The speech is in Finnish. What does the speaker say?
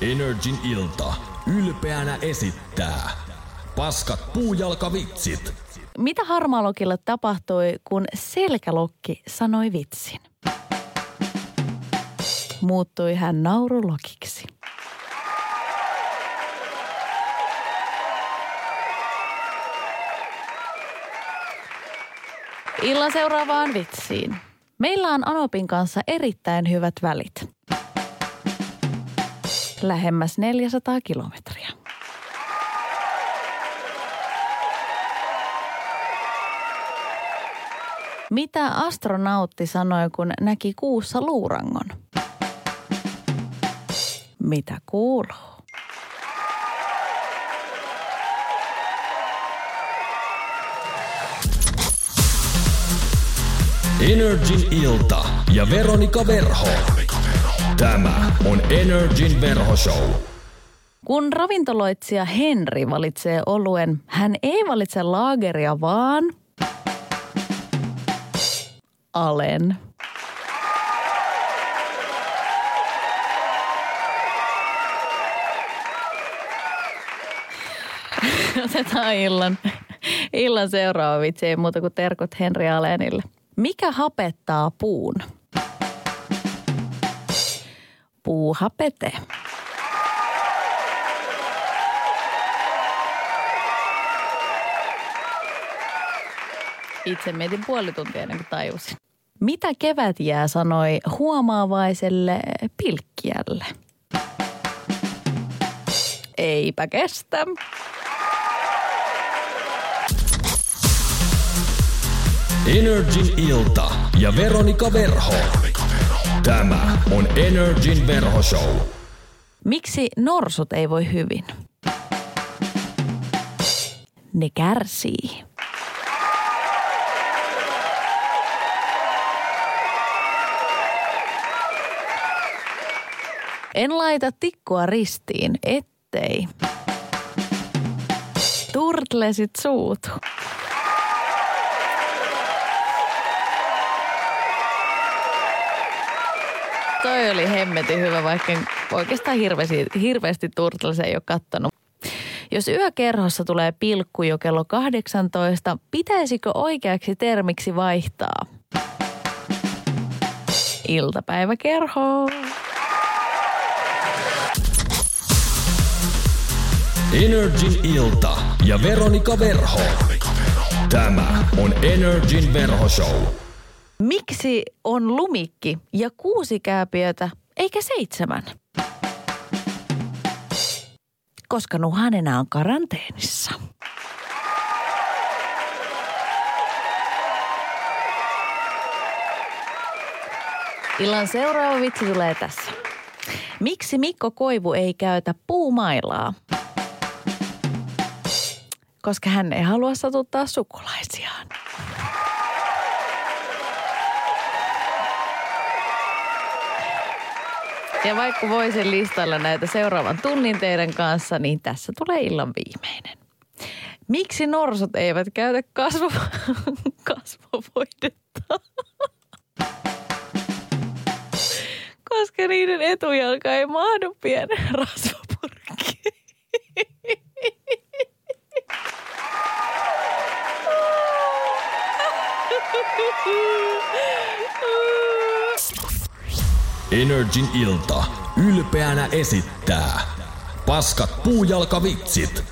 Energin ilta ylpeänä esittää Paskat puujalkavitsit. Mitä Harmaalokille tapahtui, kun selkälokki sanoi vitsin? Muuttui hän naurulokiksi. Illan seuraavaan vitsiin. Meillä on Anopin kanssa erittäin hyvät välit. Lähemmäs 400 kilometriä. Mitä astronautti sanoi, kun näki kuussa luurangon? Mitä kuuluu? Energin ilta ja Veronika Verho. Tämä on Energin verhoshow. Kun ravintoloitsija Henri valitsee oluen, hän ei valitse laageria, vaan Alen. Otetaan illan, illan seuraava vitsi, ei muuta kuin terkut Henri Alenille. Mikä hapettaa puun? Puuhapete. Itse mietin puoli tuntia ennen kuin tajusin. Mitä kevätjää sanoi huomaavaiselle pilkkiälle? Eipä kestä. Energin ilta ja Veronika Verho. Tämä on Energin verhoshow. Miksi norsut ei voi hyvin? Ne kärsii. En laita tikkua ristiin, ettei. Turtlesit suutu. Toi oli hemmetin hyvä, vaikka oikeastaan hirveästi, hirveästi Turtles ei ole kattonut. Jos yökerhossa tulee pilkku jo kello 18, pitäisikö oikeaksi termiksi vaihtaa? Iltapäiväkerho. Energin ilta ja Veronika Verho. Tämä on Energin verhoshow. Miksi on lumikki ja kuusi kääpiötä eikä seitsemän? Koska nuhan enää on karanteenissa. Illan seuraava vitsi tulee tässä. Miksi Mikko Koivu ei käytä puumailaa? Koska hän ei halua satuttaa sukulaisiaan. Ja vaikka voisin listalla näitä seuraavan tunnin teidän kanssa, niin tässä tulee illan viimeinen. Miksi norsut eivät käytä kasvo, kasvovoidetta? Koska niiden etujalka ei mahdu pienen rasvapurkkiin. Energin ilta ylpeänä esittää Paskat puujalkavitsit.